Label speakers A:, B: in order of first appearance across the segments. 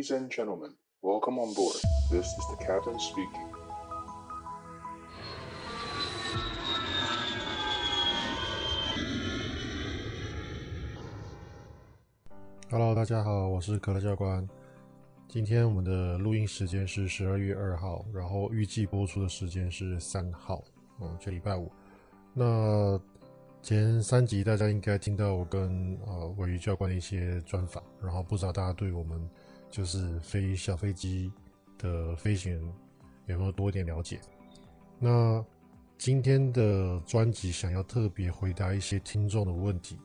A: Ladies and gentlemen, welcome on board. This is the captain speaking.
B: Hello，大家好，我是可乐教官。今天我们的录音时间是十二月二号，然后预计播出的时间是三号，嗯，这礼拜五。那前三集大家应该听到我跟呃鮪鱼教官的一些专访，然后不知道大家对我们就是飞小飞机的飞行员有没有多一点了解？那今天的专辑想要特别回答一些听众的问题，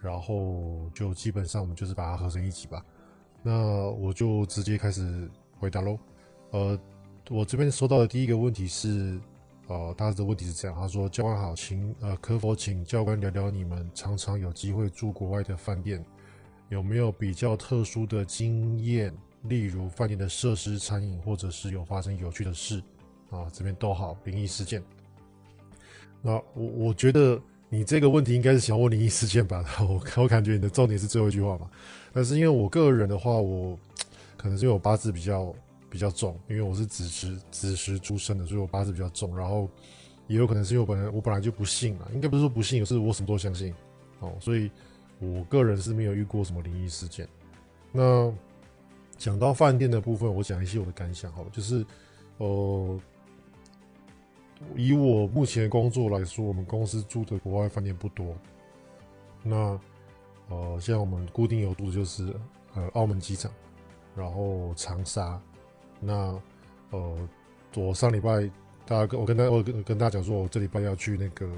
B: 然后就基本上我们就是把它合成一集吧。那我就直接开始回答喽。呃，我这边收到的第一个问题是。呃，他的问题是这样，他说：“教官好，请呃，可否请教官聊聊你们常常有机会住国外的饭店，有没有比较特殊的经验？例如饭店的设施、餐饮，或者是有发生有趣的事啊？这边都好，灵异事件。那我我觉得你这个问题应该是想问灵异事件吧？我我感觉你的重点是最后一句话嘛。但是因为我个人的话，我可能是因为我八字比较。”比较重，因为我是子时子时出生的，所以我八字比较重。然后也有可能是因为我本来我本来就不信嘛，应该不是说不信，是我什么都相信哦。所以我个人是没有遇过什么灵异事件。那讲到饭店的部分，我讲一些我的感想好了，就是呃，以我目前的工作来说，我们公司住的国外饭店不多。那呃，像我们固定有住的就是呃澳门机场，然后长沙。那，呃，我上礼拜，大家跟我跟大我跟跟大家讲说，我这礼拜要去那个，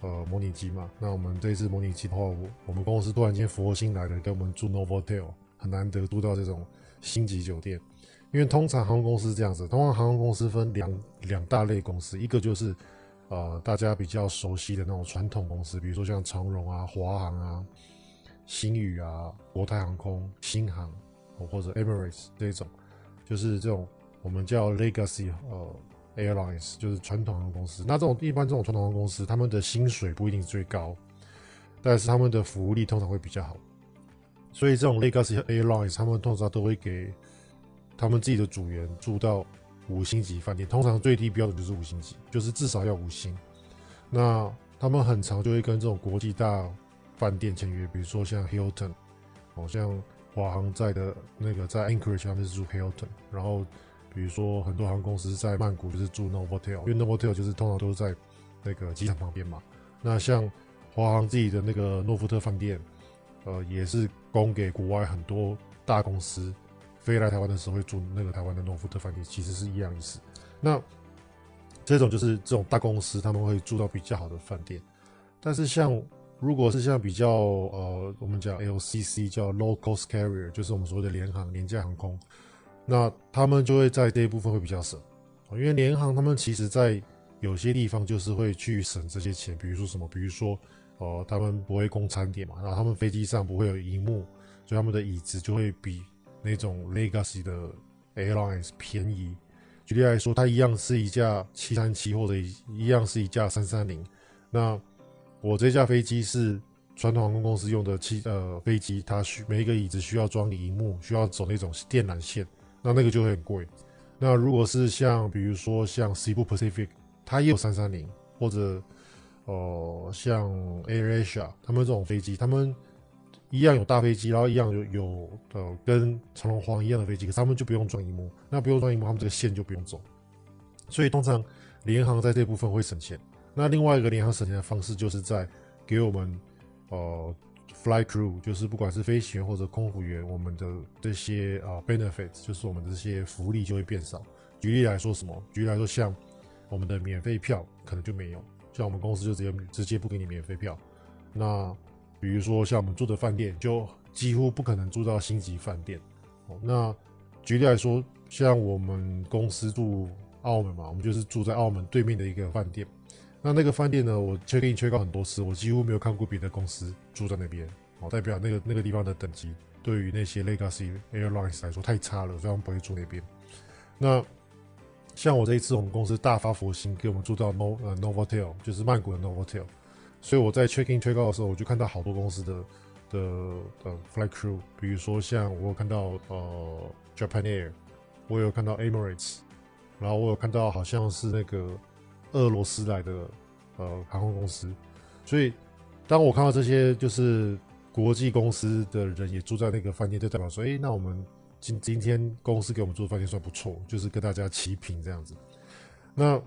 B: 呃，模拟机嘛。那我们这一次模拟机的话，我我们公司突然间佛心来的，给我们住 Novotel，很难得住到这种星级酒店。因为通常航空公司这样子，通常航空公司分两两大类公司，一个就是，呃，大家比较熟悉的那种传统公司，比如说像长荣啊、华航啊、星宇啊、国泰航空、新航或者 Emirates 这种。就是这种我们叫 legacy 呃 airlines，就是传统航空公司。那这种一般这种传统航空公司，他们的薪水不一定是最高，但是他们的福利通常会比较好。所以这种 legacy airlines，他们通常都会给他们自己的组员住到五星级饭店，通常最低标准就是五星级，就是至少要五星。那他们很常就会跟这种国际大饭店签约，比如说像 Hilton，好像。华航在的那个在 Anchorage 他们是住 Hilton，然后比如说很多航空公司在曼谷就是住 Novotel，因为 Novotel 就是通常都是在那个机场旁边嘛。那像华航自己的那个诺富特饭店，呃，也是供给国外很多大公司飞来台湾的时候会住那个台湾的诺富特饭店，其实是一样意思。那这种就是这种大公司他们会住到比较好的饭店，但是像。如果是像比较呃，我们讲 LCC 叫 Low Cost Carrier，就是我们所谓的联航廉价航空，那他们就会在这一部分会比较省，因为联航他们其实在有些地方就是会去省这些钱，比如说什么，比如说呃，他们不会供餐点嘛，然后他们飞机上不会有荧幕，所以他们的椅子就会比那种 Legacy 的 Airlines 便宜。举例来说，它一样是一架七三七或者一样是一架三三零，那。我这架飞机是传统航空公司用的机呃飞机，它需每一个椅子需要装荧幕，需要走那种电缆线，那那个就会很贵。那如果是像比如说像 Cebu Pacific，它也有三三零，或者呃像 AirAsia，他们这种飞机，他们一样有大飞机，然后一样有有呃跟长荣航一样的飞机，可是他们就不用装一幕，那不用装一幕，他们这个线就不用走。所以通常联航在这部分会省钱。那另外一个联航省钱的方式，就是在给我们呃 Fly crew 就是不管是飞行员或者空服员，我们的这些啊、benefits，就是我们的这些福利就会变少。举例来说，什么？举例来说，像我们的免费票可能就没有，像我们公司就直接直接不给你免费票。那比如说像我们住的饭店，就几乎不可能住到星级饭店。那举例来说，像我们公司住澳门嘛，我们就是住在澳门对面的一个饭店。那那个饭店呢？我 check in check out 很多次，我几乎没有看过别的公司住在那边，哦，代表那个那个地方的等级对于那些 legacy airlines 来说太差了，所以他们不会住那边。那像我这一次，我们公司大发佛心给我们住到 no 呃 Novotel，就是曼谷的 Novotel，所以我在 check in check out 的时候，我就看到好多公司的的呃 flight crew，比如说像我有看到呃 Japan Air，我有看到 Emirates，然后我有看到好像是那个俄罗斯来的呃航空公司，所以当我看到这些就是国际公司的人也住在那个饭店，就代表说，哎，那我们今今天公司给我们住的饭店算不错，就是跟大家齐平这样子。那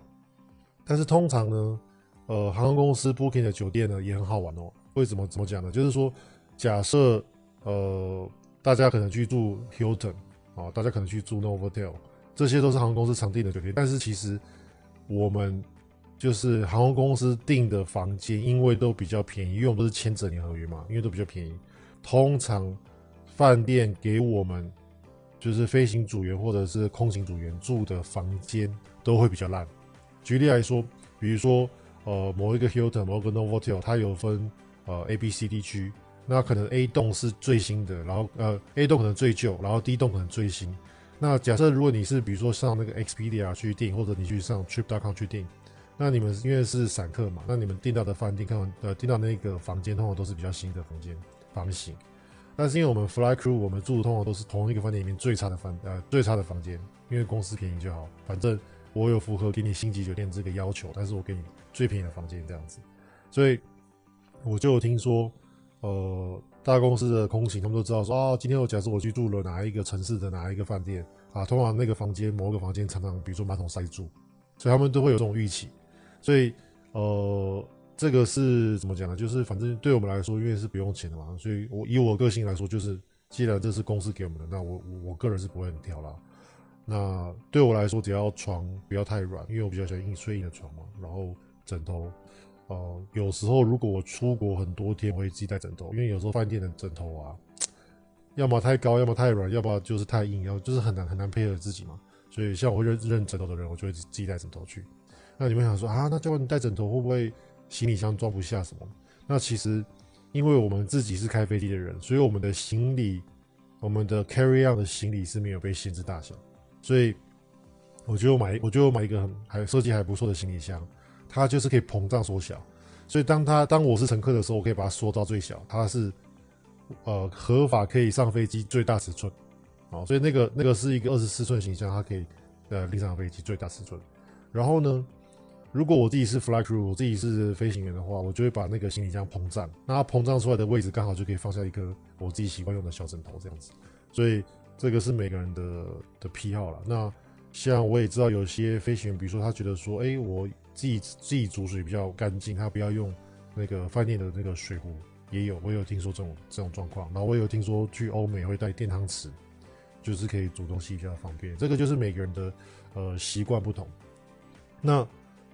B: 但是通常呢，呃，航空公司 booking 的酒店呢也很好玩哦。为什么怎么讲呢？就是说，假设呃大家可能去住 Hilton 啊，大家可能去住 Novotel，这些都是航空公司常订的酒店。但是其实我们就是航空公司订的房间，因为都比较便宜，因为我们都是签整年合约嘛，因为都比较便宜。通常饭店给我们就是飞行组员或者是空行组员住的房间都会比较烂。举例来说，比如说呃某一个 Hilton、某个 Novotel，它有分。呃，A、B、C、D 区，那可能 A 栋是最新的，然后呃，A 栋可能最旧，然后 D 栋可能最新。那假设如果你是比如说上那个 Expedia 去订，或者你去上 Trip.com 去订，那你们因为是散客嘛，那你们订到的饭店，看呃订到那个房间，通常都是比较新的房间房型。但是因为我们 Fly Crew 我们住的通常都是同一个饭店里面最差的房呃最差的房间，因为公司便宜就好，反正我有符合给你星级酒店这个要求，但是我给你最便宜的房间这样子，所以。我就听说，呃，大公司的空勤他们都知道说，哦，今天我假设我去住了哪一个城市的哪一个饭店啊，通常那个房间某个房间常常比如说马桶塞住，所以他们都会有这种预期。所以，呃，这个是怎么讲呢？就是反正对我们来说，因为是不用钱的嘛，所以我以我个性来说，就是既然这是公司给我们的，那我我个人是不会很挑啦。那对我来说，只要床不要太软，因为我比较喜欢硬睡硬的床嘛，然后枕头。哦、呃，有时候如果我出国很多天，我会自己带枕头，因为有时候饭店的枕头啊，要么太高，要么太软，要么就是太硬，要就是很难很难配合自己嘛。所以像我会认认枕头的人，我就会自己带枕头去。那你们想说啊，那教官你带枕头会不会行李箱装不下什么？那其实因为我们自己是开飞机的人，所以我们的行李，我们的 carry on 的行李是没有被限制大小，所以我就买，我就买一个很还设计还不错的行李箱。它就是可以膨胀缩小，所以当它当我是乘客的时候，我可以把它缩到最小。它是呃合法可以上飞机最大尺寸，哦，所以那个那个是一个二十四寸行李箱，它可以呃拎上飞机最大尺寸。然后呢，如果我自己是 flight crew，我自己是飞行员的话，我就会把那个行李箱膨胀，那它膨胀出来的位置刚好就可以放下一颗我自己习惯用的小枕头这样子。所以这个是每个人的的癖好了。那像我也知道有些飞行员，比如说他觉得说，哎，我。自己自己煮水比较干净，他不要用那个饭店的那个水壶，也有我有听说这种这种状况。然后我有听说去欧美会带电汤匙，就是可以煮东西比较方便。这个就是每个人的呃习惯不同。那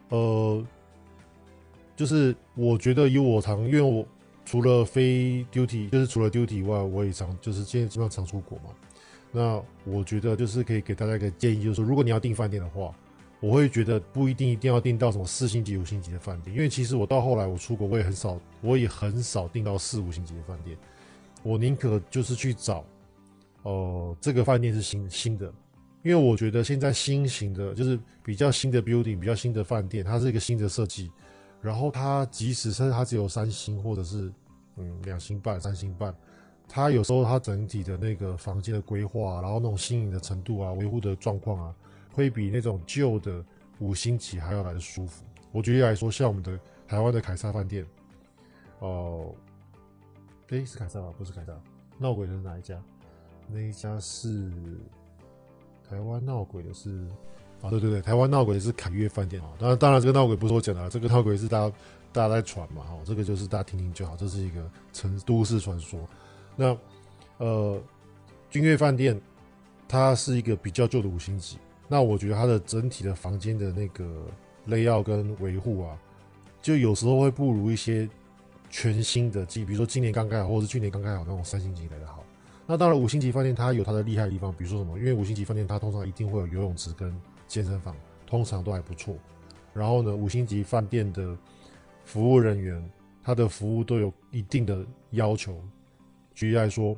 B: 呃，就是我觉得以我常，因为我除了非 duty，就是除了 duty 以外，我也常就是现在基本上常出国嘛。那我觉得就是可以给大家一个建议，就是说如果你要订饭店的话。我会觉得不一定一定要订到什么四星级、五星级的饭店，因为其实我到后来我出国，我也很少，我也很少订到四五星级的饭店。我宁可就是去找，呃，这个饭店是新新的，因为我觉得现在新型的，就是比较新的 building，比较新的饭店，它是一个新的设计，然后它即使是它只有三星或者是嗯两星半、三星半，它有时候它整体的那个房间的规划，然后那种新颖的程度啊、维护的状况啊。会比那种旧的五星级还要来的舒服。我举例来说，像我们的台湾的凯撒饭店，哦、呃，诶，是凯撒吧？不是凯撒，闹鬼的是哪一家？那一家是台湾闹鬼的是啊，对对对，台湾闹鬼的是凯悦饭店啊。当然，当然这个闹鬼不是我讲的，这个闹鬼是大家大家在传嘛，哈，这个就是大家听听就好，这是一个城都市传说。那呃，君悦饭店它是一个比较旧的五星级。那我觉得它的整体的房间的那个 layout 跟维护啊，就有时候会不如一些全新的，即比如说今年刚盖好，或者是去年刚盖好那种三星级来的好。那当然五星级饭店它有它的厉害的地方，比如说什么？因为五星级饭店它通常一定会有游泳池跟健身房，通常都还不错。然后呢，五星级饭店的服务人员，他的服务都有一定的要求。举例来说，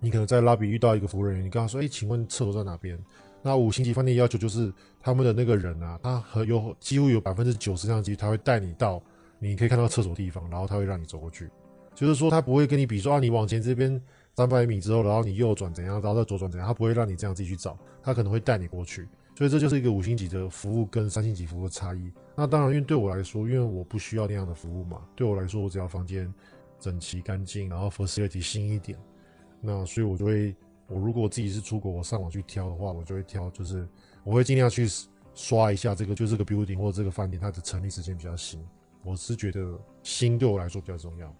B: 你可能在拉比遇到一个服务人员，你跟他说：“哎，请问厕所在哪边？”那五星级饭店要求就是他们的那个人啊，他很有几乎有百分之九十这样机，他会带你到你可以看到厕所的地方，然后他会让你走过去。就是说他不会跟你比说啊，你往前这边三百米之后，然后你右转怎样，然后再左转怎样，他不会让你这样自己去找，他可能会带你过去。所以这就是一个五星级的服务跟三星级服务的差异。那当然，因为对我来说，因为我不需要那样的服务嘛，对我来说，我只要房间整齐干净，然后 facility 新一点。那所以我就会，我如果我自己是出国，我上网去挑的话，我就会挑，就是我会尽量去刷一下这个，就这个 building 或者这个饭店它的成立时间比较新。我是觉得新对我来说比较重要。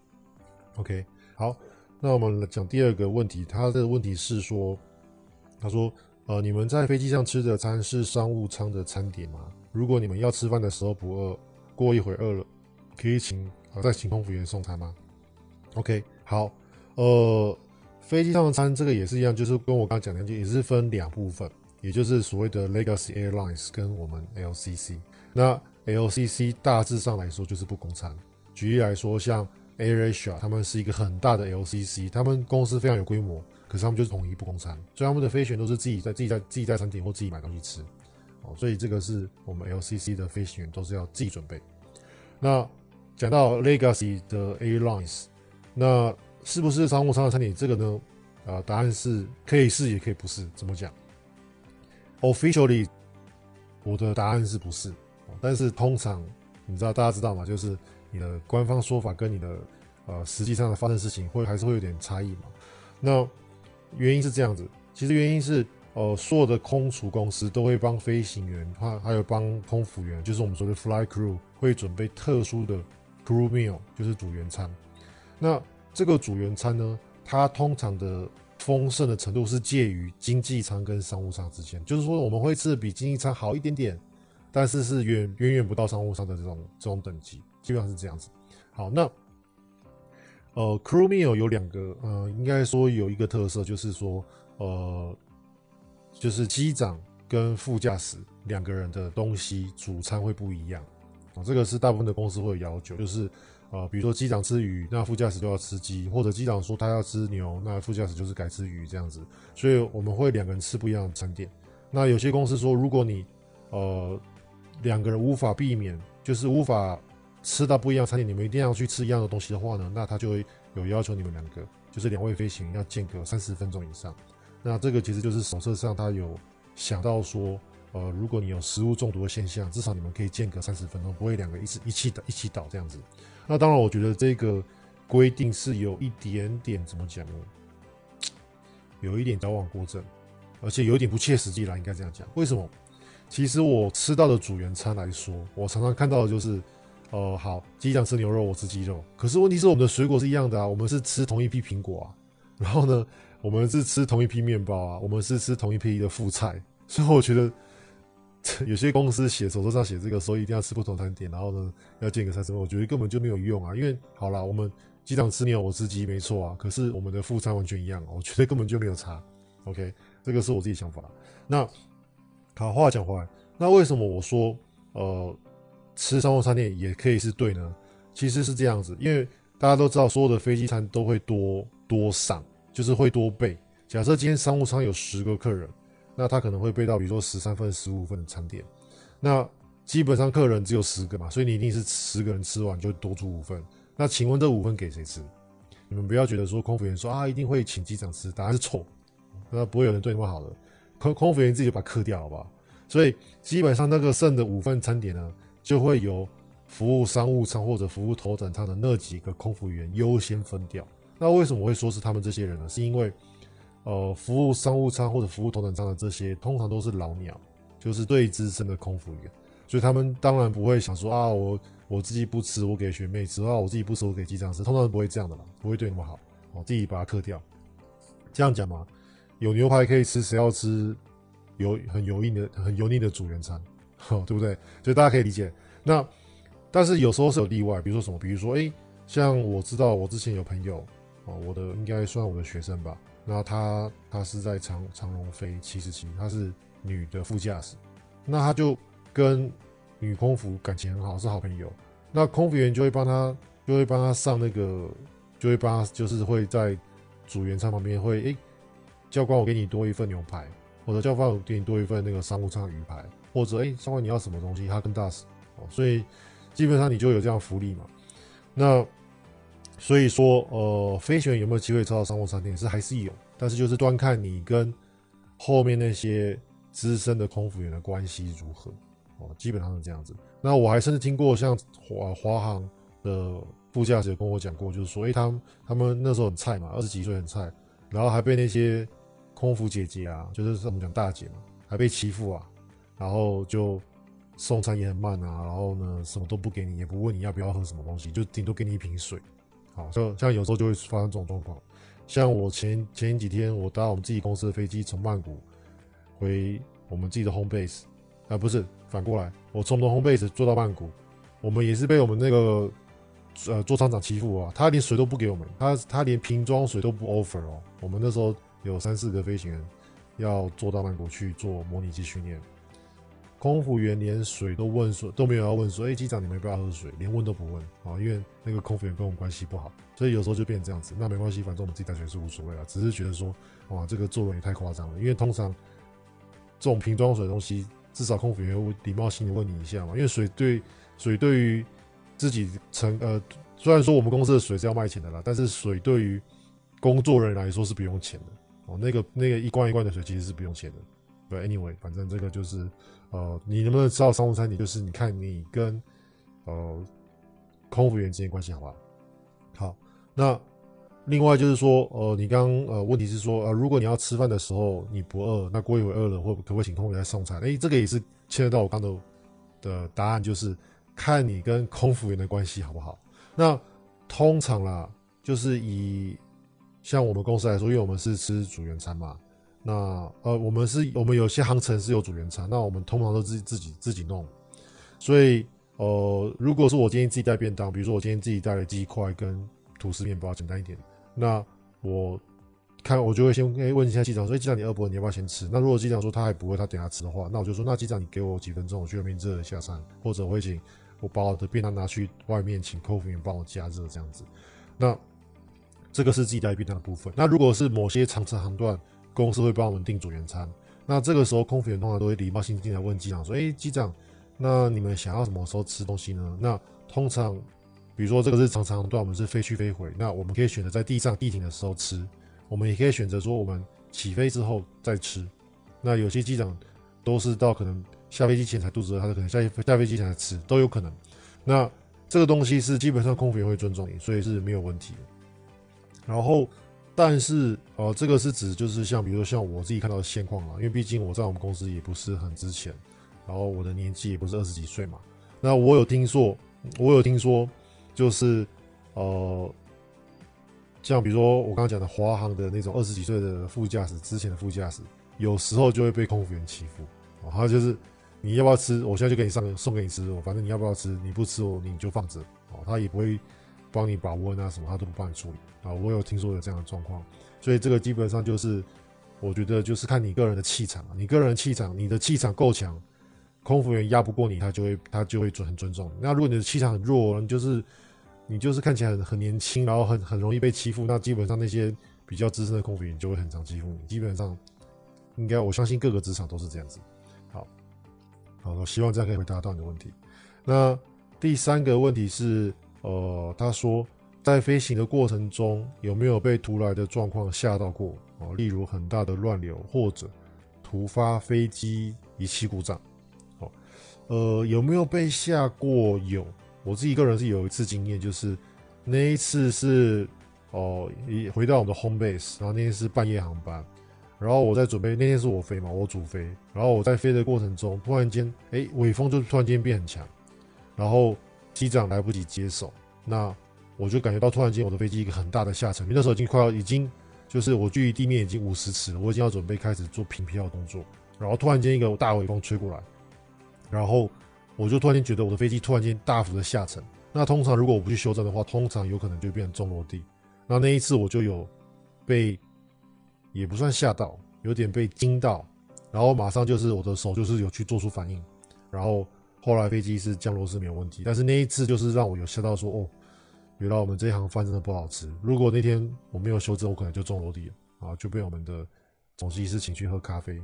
B: OK，好，那我们来讲第二个问题，他的问题是说，他说。呃，你们在飞机上吃的餐是商务舱的餐点吗？如果你们要吃饭的时候不饿，过一会饿了，可以请呃再请空服员送餐吗？OK，好，呃，飞机上的餐这个也是一样，就是跟我刚刚讲的，就也是分两部分，也就是所谓的 Legacy Airlines 跟我们 LCC。那 LCC 大致上来说就是不供餐。举例来说，像 AirAsia 他们是一个很大的 LCC，他们公司非常有规模。可是他们就是统一不供餐，所以他们的飞行员都是自己在自己在自己在餐厅或自己买东西吃，哦，所以这个是我们 LCC 的飞行员都是要自己准备。那讲到 Legacy 的 Airlines，那是不是商务舱的餐点？这个呢，呃，答案是可以是也可以不是。怎么讲？Officially，我的答案是不是，但是通常你知道大家知道吗？就是你的官方说法跟你的呃实际上的发生事情会还是会有点差异嘛？那原因是这样子，其实原因是，呃，所有的空厨公司都会帮飞行员，还还有帮空服员，就是我们说的 fly crew，会准备特殊的 crew meal，就是组员餐。那这个组员餐呢，它通常的丰盛的程度是介于经济舱跟商务舱之间，就是说我们会吃的比经济舱好一点点，但是是远远远不到商务舱的这种这种等级，基本上是这样子。好，那。呃，crew meal 有两个，呃，应该说有一个特色，就是说，呃，就是机长跟副驾驶两个人的东西主餐会不一样，啊，这个是大部分的公司会有要求，就是，呃，比如说机长吃鱼，那副驾驶就要吃鸡，或者机长说他要吃牛，那副驾驶就是改吃鱼这样子，所以我们会两个人吃不一样的餐点。那有些公司说，如果你，呃，两个人无法避免，就是无法。吃到不一样餐点，你们一定要去吃一样的东西的话呢，那他就会有要求你们两个，就是两位飞行要间隔三十分钟以上。那这个其实就是手册上他有想到说，呃，如果你有食物中毒的现象，至少你们可以间隔三十分钟，不会两个一起一起倒一起倒这样子。那当然，我觉得这个规定是有一点点怎么讲呢？有一点矫枉过正，而且有一点不切实际啦，应该这样讲。为什么？其实我吃到的组员餐来说，我常常看到的就是。哦、呃，好，机长吃牛肉，我吃鸡肉。可是问题是，我们的水果是一样的啊，我们是吃同一批苹果啊。然后呢，我们是吃同一批面包啊，我们是吃同一批的副菜。所以我觉得，有些公司写手册上写这个，说一定要吃不同餐点，然后呢，要间隔三十分钟，我觉得根本就没有用啊。因为好啦，我们机长吃牛，我吃鸡，没错啊。可是我们的副餐完全一样，我觉得根本就没有差。OK，这个是我自己想法。那好，话讲回来，那为什么我说呃？吃商务餐点也可以是对呢，其实是这样子，因为大家都知道，所有的飞机餐都会多多上，就是会多备。假设今天商务舱有十个客人，那他可能会备到，比如说十三份、十五份的餐点。那基本上客人只有十个嘛，所以你一定是十个人吃完就多出五份。那请问这五份给谁吃？你们不要觉得说空服员说啊一定会请机长吃，答案是错，那不会有人对你们好的。空空服员自己就把它嗑掉，好不好？所以基本上那个剩的五份餐点呢，就会由服务商务舱或者服务头等舱的那几个空服员优先分掉。那为什么会说是他们这些人呢？是因为，呃，服务商务舱或者服务头等舱的这些通常都是老鸟，就是最资深的空服员，所以他们当然不会想说啊，我我自己不吃，我给学妹吃啊，我自己不吃，我给机长吃，通常不会这样的啦，不会对那么好，我自己把它克掉。这样讲嘛，有牛排可以吃，谁要吃油很油腻的很油腻的组员餐？哈，对不对？所以大家可以理解。那但是有时候是有例外，比如说什么？比如说，哎，像我知道我之前有朋友，哦，我的应该算我的学生吧。那他他是在长长龙飞七十七，她是女的副驾驶。那他就跟女空服感情很好，是好朋友。那空服员就会帮他，就会帮他上那个，就会帮他，就是会在主员舱旁边会，哎，教官我给你多一份牛排，或者教官我给你多一份那个商务舱鱼排。或者哎，上官你要什么东西？哈根达斯哦，所以基本上你就有这样福利嘛。那所以说，呃，飞行员有没有机会抽到商务舱点是还是有，但是就是端看你跟后面那些资深的空服员的关系如何哦，基本上是这样子。那我还甚至听过像华华航的副驾驶跟我讲过，就是说，诶，他们他们那时候很菜嘛，二十几岁很菜，然后还被那些空服姐姐啊，就是我们讲大姐嘛，还被欺负啊，然后就。送餐也很慢啊，然后呢，什么都不给你，也不问你要不要喝什么东西，就顶多给你一瓶水。好，就像有时候就会发生这种状况。像我前前几天，我搭我们自己公司的飞机从曼谷回我们自己的 home base，啊，不是反过来，我从我们 home base 坐到曼谷，我们也是被我们那个呃座舱长欺负啊，他连水都不给我们，他他连瓶装水都不 offer 哦。我们那时候有三四个飞行员要坐到曼谷去做模拟机训练。空服员连水都问说都没有要问说，哎，机长你们不要喝水？连问都不问啊，因为那个空服员跟我们关系不好，所以有时候就变这样子。那没关系，反正我们自己带水是无所谓了，只是觉得说，哇，这个做人也太夸张了。因为通常这种瓶装水的东西，至少空服员会礼貌性的问你一下嘛。因为水对水对于自己成呃，虽然说我们公司的水是要卖钱的啦，但是水对于工作人员来说是不用钱的哦。那个那个一罐一罐的水其实是不用钱的。对，anyway，反正这个就是。呃，你能不能吃到商务餐？你就是你看你跟呃空服员之间关系好不好？好，那另外就是说，呃，你刚呃问题是说，呃，如果你要吃饭的时候你不饿，那过一会饿了，或可不可以请空服员来送餐？哎，这个也是牵扯到我刚刚的答案，就是看你跟空服员的关系好不好。那通常啦，就是以像我们公司来说，因为我们是吃组员餐嘛。那呃，我们是，我们有些航程是有组员餐，那我们通常都自己自己自己弄。所以呃，如果是我今天自己带便当，比如说我今天自己带了鸡块跟吐司面包，简单一点，那我看我就会先问一下机长说，哎，机长你饿不饿？你要不要先吃？那如果机长说他还不会，他等下吃的话，那我就说，那机长你给我几分钟，我去外面热一下餐，或者我会请我把我的便当拿去外面，请空服员帮我加热这样子。那这个是自己带便当的部分。那如果是某些长程航段，公司会帮我们订组员餐，那这个时候空服员通常都会礼貌性进来问机长说：“哎，机长，那你们想要什么时候吃东西呢？”那通常，比如说这个是长长段，我们是飞去飞回，那我们可以选择在地上地停的时候吃，我们也可以选择说我们起飞之后再吃。那有些机长都是到可能下飞机前才肚子饿，他就可能下下飞机前才吃，都有可能。那这个东西是基本上空服员会尊重你，所以是没有问题的。然后。但是，呃，这个是指就是像，比如说像我自己看到的现况啊，因为毕竟我在我们公司也不是很值钱，然后我的年纪也不是二十几岁嘛。那我有听说，我有听说，就是呃，像比如说我刚刚讲的华航的那种二十几岁的副驾驶，之前的副驾驶，有时候就会被空服员欺负，然后就是你要不要吃，我现在就给你上送给你吃，反正你要不要吃，你不吃我你就放着，哦，他也不会。帮你把温啊什么，他都不帮你处理啊。我有听说有这样的状况，所以这个基本上就是，我觉得就是看你个人的气场，你个人的气场，你的气场够强，空服员压不过你，他就会他就会尊很尊重你。那如果你的气场很弱，你就是你就是看起来很很年轻，然后很很容易被欺负，那基本上那些比较资深的空服员就会很常欺负你。基本上应该我相信各个职场都是这样子。好，好，我希望这样可以回答到你的问题。那第三个问题是。呃，他说，在飞行的过程中有没有被突来的状况吓到过？哦，例如很大的乱流或者突发飞机仪器故障。哦，呃，有没有被吓过？有，我自己个人是有一次经验，就是那一次是哦，一回到我们的 home base，然后那天是半夜航班，然后我在准备，那天是我飞嘛，我主飞，然后我在飞的过程中，突然间，哎，尾风就突然间变很强，然后。机长来不及接手，那我就感觉到突然间我的飞机一个很大的下沉，那时候已经快要已经就是我距离地面已经五十尺了，我已经要准备开始做平飘的动作，然后突然间一个大尾风吹过来，然后我就突然间觉得我的飞机突然间大幅的下沉。那通常如果我不去修正的话，通常有可能就变成重落地。那那一次我就有被也不算吓到，有点被惊到，然后马上就是我的手就是有去做出反应，然后。后来飞机是降落是没有问题，但是那一次就是让我有吓到说，哦，原来我们这一行饭真的不好吃。如果那天我没有修正，我可能就中落地了啊，就被我们的总机师请去喝咖啡。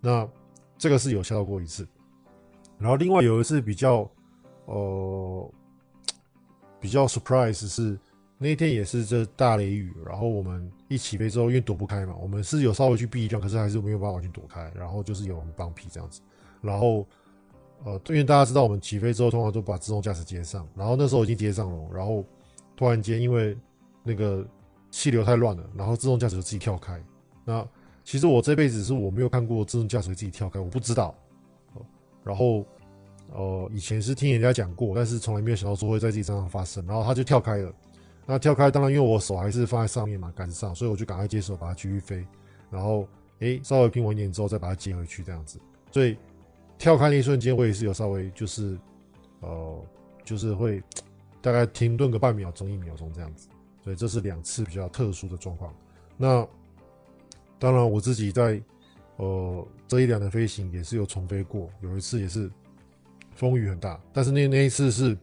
B: 那这个是有吓到过一次。然后另外有一次比较，呃，比较 surprise 是那一天也是这大雷雨，然后我们一起飞之后，因为躲不开嘛，我们是有稍微去避一下，可是还是没有办法完全躲开。然后就是有人帮皮这样子，然后呃，因为大家知道我们起飞之后通常都把自动驾驶接上，然后那时候已经接上了，然后突然间因为那个气流太乱了，然后自动驾驶就自己跳开。那其实我这辈子是我没有看过自动驾驶自己跳开，我不知道。然后。呃，以前是听人家讲过，但是从来没有想到说会在自己身上发生。然后他就跳开了，那跳开当然因为我手还是放在上面嘛，赶上，所以我就赶快接手把它继续飞。然后诶，稍微平稳一点之后再把它接回去这样子。所以跳开那一瞬间，我也是有稍微就是呃，就是会大概停顿个半秒钟、一秒钟这样子。所以这是两次比较特殊的状况。那当然我自己在呃这一两的飞行也是有重飞过，有一次也是。风雨很大，但是那那一次是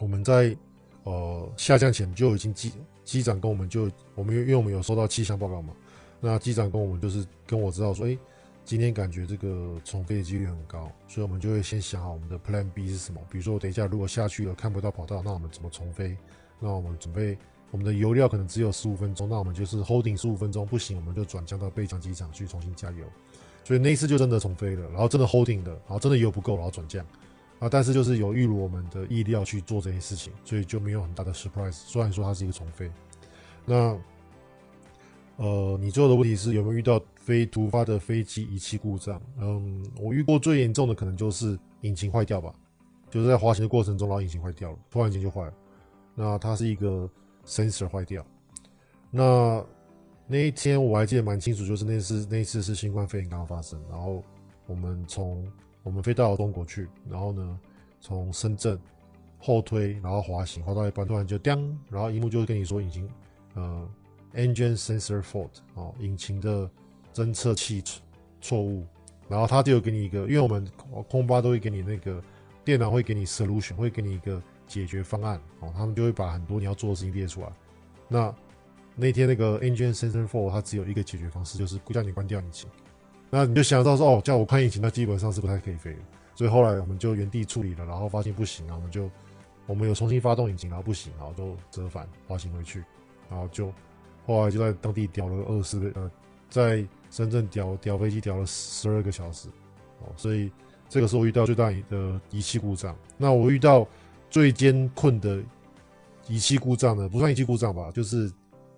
B: 我们在呃下降前就已经机机长跟我们就我们因为我们有收到气象报告嘛，那机长跟我们就是跟我知道说，哎，今天感觉这个重飞的几率很高，所以我们就会先想好我们的 Plan B 是什么。比如说我等一下如果下去了看不到跑道，那我们怎么重飞？那我们准备我们的油料可能只有十五分钟，那我们就是 holding 十五分钟，不行我们就转降到备降机场去重新加油。所以那一次就真的重飞了，然后真的 holding 的，然后真的油不够，然后转降啊。但是就是有预如我们的意料去做这些事情，所以就没有很大的 surprise。虽然说它是一个重飞，那呃，你最后的问题是有没有遇到非突发的飞机仪器故障？嗯，我遇过最严重的可能就是引擎坏掉吧，就是在滑行的过程中，然后引擎坏掉了，突然间就坏了。那它是一个 sensor 坏掉，那。那一天我还记得蛮清楚，就是那次那次是新冠肺炎刚刚发生，然后我们从我们飞到中国去，然后呢从深圳后推，然后滑行滑到一半突然就叮，然后萤幕就会跟你说引擎呃 engine sensor fault 哦，引擎的侦测器错误，然后他就给你一个，因为我们空巴都会给你那个电脑会给你 solution 会给你一个解决方案哦，他们就会把很多你要做的事情列出来，那。那天那个 engine sensor four 它只有一个解决方式，就是叫你关掉引擎。那你就想到说，哦，叫我看引擎，那基本上是不太可以飞的。所以后来我们就原地处理了，然后发现不行，然后我们就我们有重新发动引擎，然后不行，然后就折返滑行回去，然后就后来就在当地调了二十个呃，在深圳调调飞机调了十二个小时。哦，所以这个是我遇到最大的仪器故障。那我遇到最艰困的仪器故障呢，不算仪器故障吧，就是。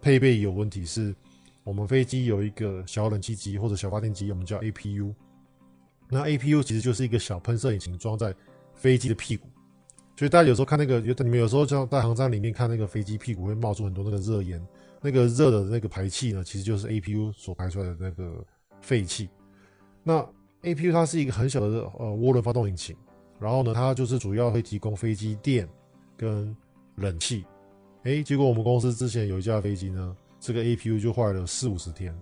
B: 配备有问题是，我们飞机有一个小冷气机或者小发电机，我们叫 APU。那 APU 其实就是一个小喷射引擎装在飞机的屁股，所以大家有时候看那个，你们有时候像在航站里面看那个飞机屁股会冒出很多那个热烟，那个热的那个排气呢，其实就是 APU 所排出来的那个废气。那 APU 它是一个很小的呃涡轮发动引擎，然后呢，它就是主要会提供飞机电跟冷气。哎，结果我们公司之前有一架飞机呢，这个 APU 就坏了四五十天，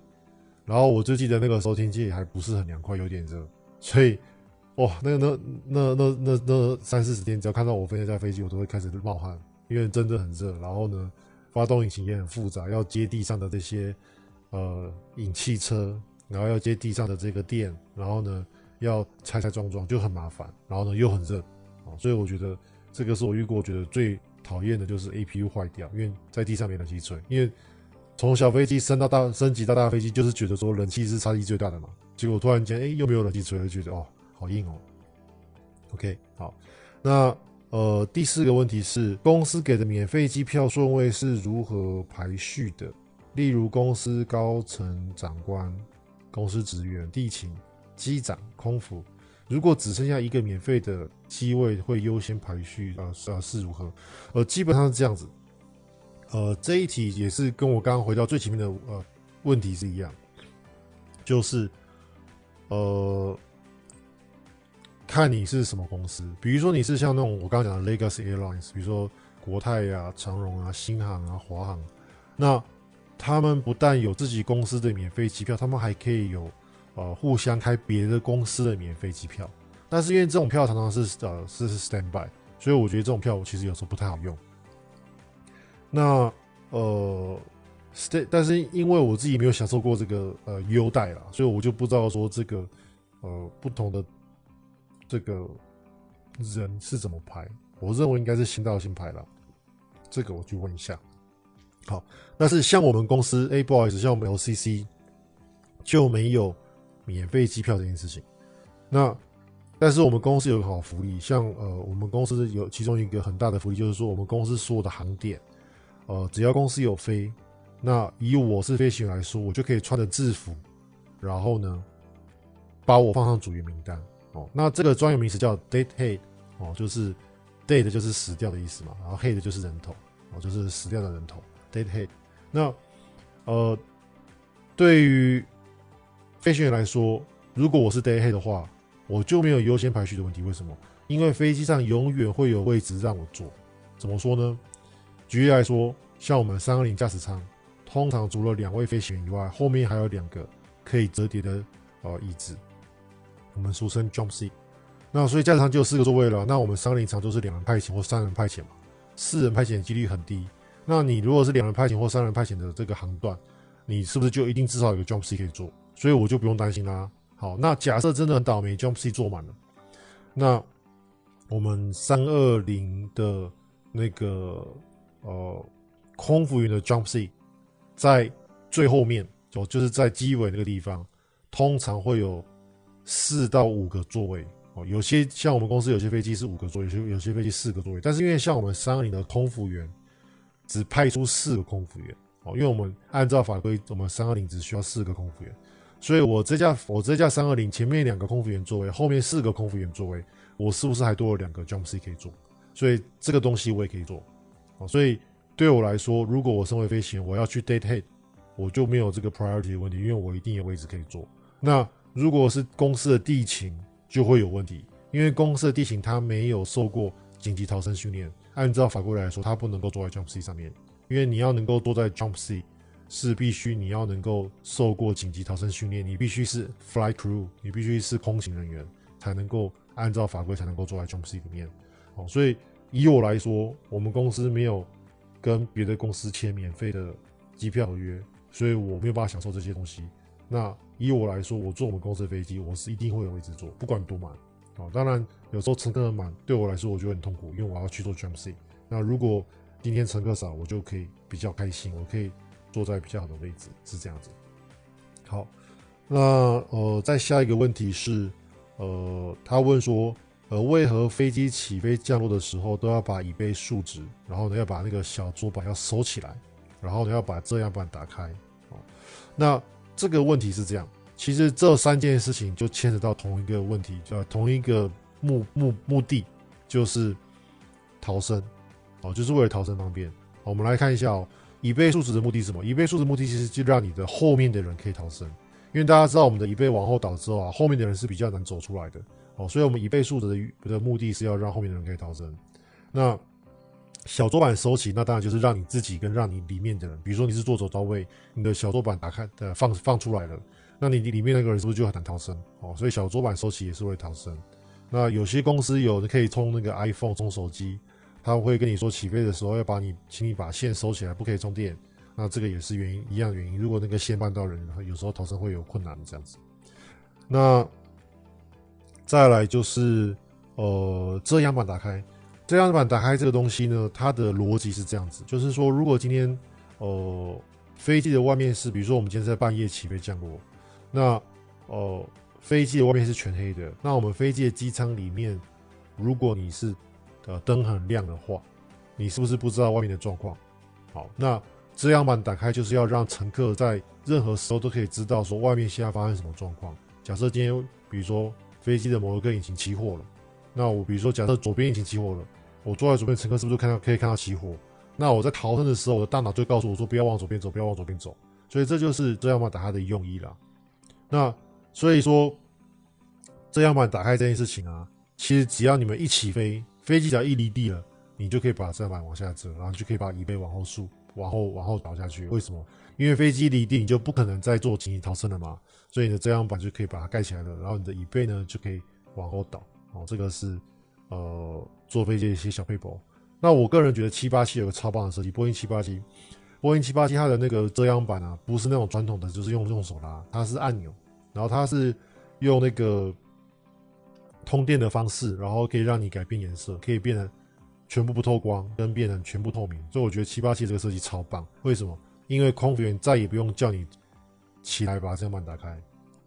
B: 然后我就记得那个时候天气还不是很凉快，有点热，所以哇，那个那那那那那三四十天，只要看到我飞那架飞机，我都会开始冒汗，因为真的很热。然后呢，发动引擎也很复杂，要接地上的这些呃引气车，然后要接地上的这个电，然后呢要拆拆装装就很麻烦，然后呢又很热啊，所以我觉得这个是我遇过觉得最。讨厌的就是 APU 坏掉，因为在地上没冷气吹。因为从小飞机升到大升级到大飞机，就是觉得说冷气是差异最大的嘛。结果突然间，哎，又没有冷气吹，就觉得哦，好硬哦。OK，好，那呃第四个问题是，公司给的免费机票顺位是如何排序的？例如公司高层长官、公司职员、地勤、机长、空服。如果只剩下一个免费的机位，会优先排序，呃，呃是如何？呃，基本上是这样子。呃，这一题也是跟我刚刚回到最前面的呃问题是一样，就是呃，看你是什么公司。比如说你是像那种我刚刚讲的 Legacy Airlines，比如说国泰、啊、长荣啊、新航啊、华航，那他们不但有自己公司的免费机票，他们还可以有。呃，互相开别的公司的免费机票，但是因为这种票常常是呃是 standby，所以我觉得这种票我其实有时候不太好用。那呃，stay，但是因为我自己没有享受过这个呃优待啦，所以我就不知道说这个呃不同的这个人是怎么排。我认为应该是先到先排了，这个我去问一下。好，但是像我们公司，哎，不好意思，像我们 LCC 就没有免费机票这件事情。那但是我们公司有个好福利，像呃，我们公司有其中一个很大的福利，就是说我们公司所有的航点，呃，只要公司有飞，那以我是飞行员来说，我就可以穿着制服，然后呢，把我放上组员名单。哦，那这个专有名词叫 dead head，哦，就是 dead 就是死掉的意思嘛，然后 head 就是人头，哦，就是死掉的人头。dead head，那呃，对于飞行员来说，如果我是 dead head 的话，我就没有优先排序的问题。为什么？因为飞机上永远会有位置让我坐。怎么说呢？举例来说，像我们三二零驾驶舱，通常除了两位飞行员以外，后面还有两个可以折叠的呃椅子，我们俗称 jump seat。那所以驾驶舱就有四个座位了。那我们三二零常都是两人派遣或三人派遣嘛，四人派遣的几率很低。那你如果是两人派遣或三人派遣的这个航段，你是不是就一定至少有个 jump seat 可以坐？所以我就不用担心啦。好，那假设真的很倒霉，jump seat 坐满了，那我们三二零的那个呃空服员的 jump seat 在最后面，就就是在机尾那个地方，通常会有四到五个座位哦。有些像我们公司有些飞机是五个座位，有些有些飞机四个座位，但是因为像我们三二零的空服员。只派出四个空服员哦，因为我们按照法规，我们三二零只需要四个空服员，所以我这架我这架三二零前面两个空服员座位，后面四个空服员座位，我是不是还多了两个 jump seat 可以坐？所以这个东西我也可以做哦。所以对我来说，如果我身为飞行员，我要去 dead head，我就没有这个 priority 的问题，因为我一定有位置可以坐。那如果是公司的地勤，就会有问题，因为公司的地勤它没有受过紧急逃生训练。按照法规来说，他不能够坐在 jump C 上面，因为你要能够坐在 jump C，是必须你要能够受过紧急逃生训练，你必须是 Fly crew，你必须是空勤人员，才能够按照法规才能够坐在 jump C 里面。哦，所以以我来说，我们公司没有跟别的公司签免费的机票合约，所以我没有办法享受这些东西。那以我来说，我坐我们公司的飞机，我是一定会有位置坐，不管多满。啊，当然有时候乘客很满，对我来说我就很痛苦，因为我要去做 jump seat。那如果今天乘客少，我就可以比较开心，我可以坐在比较好的位置，是这样子。好，那呃，再下一个问题是，呃，他问说，呃，为何飞机起飞降落的时候都要把椅背竖直，然后呢要把那个小桌板要收起来，然后呢要把遮阳板打开？哦，那这个问题是这样。其实这三件事情就牵扯到同一个问题，叫同一个目目目的，就是逃生，哦，就是为了逃生方便。我们来看一下哦，椅背竖直的目的是什么？椅背竖直目的其实就让你的后面的人可以逃生，因为大家知道我们的椅背往后倒之后啊，后面的人是比较难走出来的，哦，所以我们椅背竖直的的目的是要让后面的人可以逃生。那小桌板收起，那当然就是让你自己跟让你里面的人，比如说你是坐走到位，你的小桌板打开的放放出来了。那你里面那个人是不是就很难逃生哦？所以小桌板收起也是会逃生。那有些公司有的可以充那个 iPhone 充手机，他会跟你说起飞的时候要把你，请你把线收起来，不可以充电。那这个也是原因一样原因。如果那个线绊到人，有时候逃生会有困难这样子。那再来就是呃遮阳板打开，遮阳板打开这个东西呢，它的逻辑是这样子，就是说如果今天呃飞机的外面是，比如说我们今天在半夜起飞降落。那，呃，飞机的外面是全黑的。那我们飞机的机舱里面，如果你是呃灯很亮的话，你是不是不知道外面的状况？好，那遮阳板打开就是要让乘客在任何时候都可以知道说外面现在发生什么状况。假设今天比如说飞机的某一个引擎起火了，那我比如说假设左边引擎起火了，我坐在左边，乘客是不是看到可以看到起火？那我在逃生的时候，我的大脑就告诉我说不要往左边走，不要往左边走。所以这就是遮阳板打开的用意了。那所以说，遮阳板打开这件事情啊，其实只要你们一起飞，飞机只要一离地了，你就可以把遮阳板往下折，然后就可以把椅背往后竖，往后往后倒下去。为什么？因为飞机离地，你就不可能再做紧急逃生了嘛，所以你的遮阳板就可以把它盖起来了，然后你的椅背呢就可以往后倒。哦，这个是呃坐飞机一些小撇步。那我个人觉得七八七有个超棒的设计，波音七八七。波音七八七它的那个遮阳板啊，不是那种传统的，就是用用手拉，它是按钮，然后它是用那个通电的方式，然后可以让你改变颜色，可以变得全部不透光，跟变成全部透明。所以我觉得七八七这个设计超棒。为什么？因为空服员再也不用叫你起来把遮阳板打开，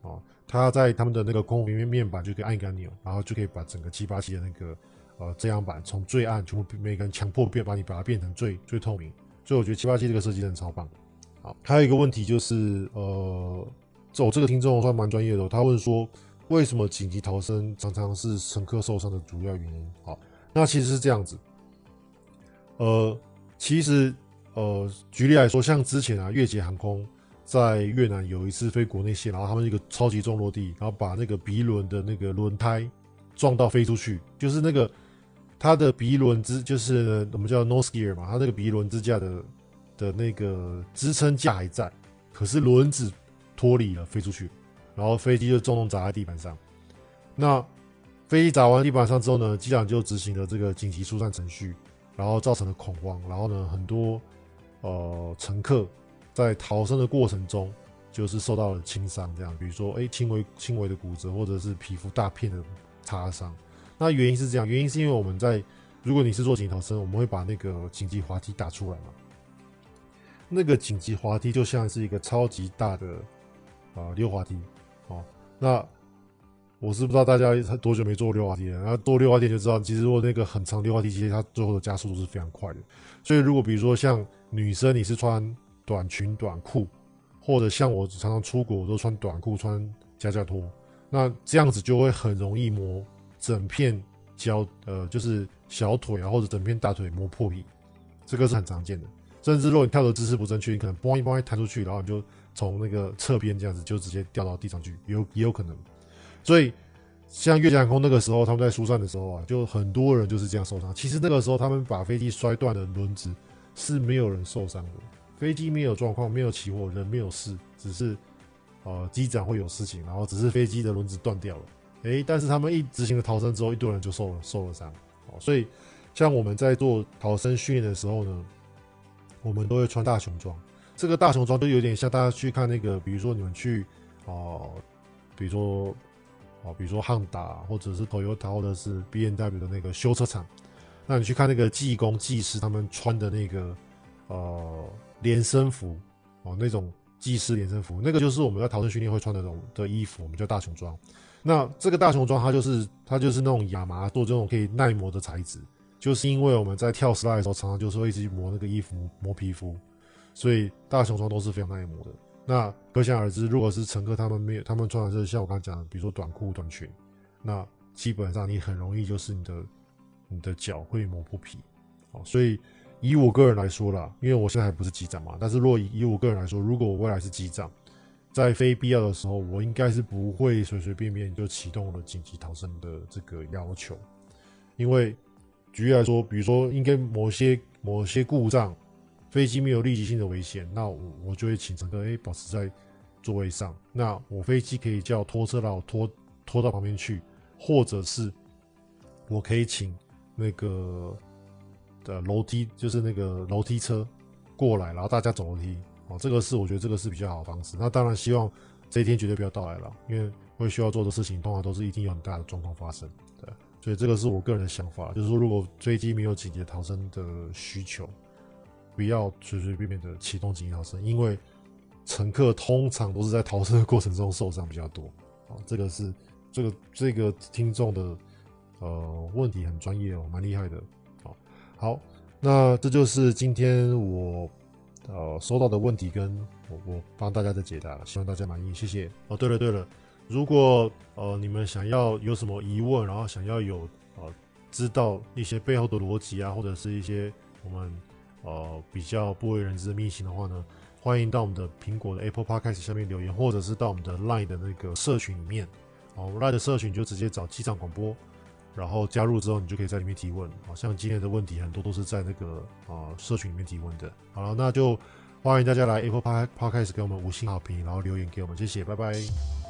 B: 哦，他在他们的那个空服员面板就可以按一个按钮，然后就可以把整个七八七的那个呃遮阳板从最暗全部每个人强迫变，把你把它变成最最透明。所以我觉得七八七这个设计真的超棒。好，还有一个问题就是，呃，走这个听众算蛮专业的，他问说。为什么紧急逃生常常是乘客受伤的主要原因？好，那其实是这样子。呃，其实呃，举例来说，像之前啊，越捷航空在越南有一次飞国内线，然后他们一个超级重落地，然后把那个鼻轮的那个轮胎撞到飞出去，就是那个它的鼻轮支，就是我们叫 nose gear 嘛，它那个鼻轮支架的的那个支撑架还在，可是轮子脱离了，飞出去。然后飞机就重重砸在地板上，那飞机砸完地板上之后呢，机长就执行了这个紧急疏散程序，然后造成了恐慌，然后呢，很多呃乘客在逃生的过程中就是受到了轻伤，这样，比如说哎轻微轻微的骨折或者是皮肤大片的擦伤。那原因是这样，原因是因为我们在如果你是做紧急逃生，我们会把那个紧急滑梯打出来嘛，那个紧急滑梯就像是一个超级大的啊、呃、溜滑梯。哦，那我是不知道大家多久没坐溜滑梯了，然后坐溜滑梯就知道，其实如果那个很长溜滑梯，其实它最后的加速度是非常快的。所以如果比如说像女生，你是穿短裙短裤，或者像我常常出国我都穿短裤穿夹脚拖，那这样子就会很容易磨整片脚，呃，就是小腿啊或者整片大腿磨破皮，这个是很常见的。甚至如果你跳的姿势不正确，你可能嘣一嘣一弹出去，然后你就。从那个侧边这样子就直接掉到地上去，有也有可能。所以像越捷航空那个时候，他们在疏散的时候啊，就很多人就是这样受伤。其实那个时候他们把飞机摔断的轮子是没有人受伤的，飞机没有状况，没有起火，人没有事，只是呃机长会有事情，然后只是飞机的轮子断掉了。诶，但是他们一执行了逃生之后，一堆人就受了受了伤哦。所以像我们在做逃生训练的时候呢，我们都会穿大熊装。这个大熊装就有点像大家去看那个，比如说你们去哦、比如说哦、比如说汉达或者是 Toyota 或者是 BMW 的那个修车厂，那你去看那个技工技师他们穿的那个呃连身服哦、那种技师连身服，那个就是我们在逃生训练会穿的那种的衣服，我们叫大熊装。那这个大熊装它就是它就是那种亚麻做这种可以耐磨的材质，就是因为我们在跳 slide 的时候常常就是会一直磨那个衣服磨皮肤。所以大熊装都是非常耐磨的。那可想而知，如果是乘客他们没有，他们穿的是像我刚才讲的，比如说短裤、短裙，那基本上你很容易就是你的你的脚会磨破皮。哦，所以以我个人来说啦，因为我现在还不是机长嘛，但是若以以我个人来说，如果我未来是机长，在非必要的时候，我应该是不会随随便便就启动了紧急逃生的这个要求。因为举例来说，比如说应该某些某些故障。飞机没有立即性的危险，那我我就会请乘客诶保持在座位上。那我飞机可以叫拖车把我拖拖到旁边去，或者是我可以请那个的楼梯，就是那个楼梯车过来，然后大家走楼梯。哦，这个是我觉得这个是比较好的方式。那当然希望这一天绝对不要到来了，因为会需要做的事情通常都是一定有很大的状况发生。对，所以这个是我个人的想法，就是说如果飞机没有紧急逃生的需求。不要随随便便的启动紧急逃生，因为乘客通常都是在逃生的过程中受伤比较多。啊，这个是这个这个听众的呃问题很专业哦，蛮厉害的。好，好，那这就是今天我呃收到的问题，跟我我帮大家的解答，希望大家满意，谢谢。哦，对了对了，如果呃你们想要有什么疑问，然后想要有呃知道一些背后的逻辑啊，或者是一些我们。呃，比较不为人知的秘辛的话呢，欢迎到我们的苹果的 Apple Podcast 下面留言，或者是到我们的 Line 的那个社群里面。哦，Line 的社群就直接找机长广播，然后加入之后，你就可以在里面提问。好像今天的问题很多都是在那个啊、社群里面提问的。好了，那就欢迎大家来 Apple Podcast 给我们五星好评，然后留言给我们，谢谢，拜拜。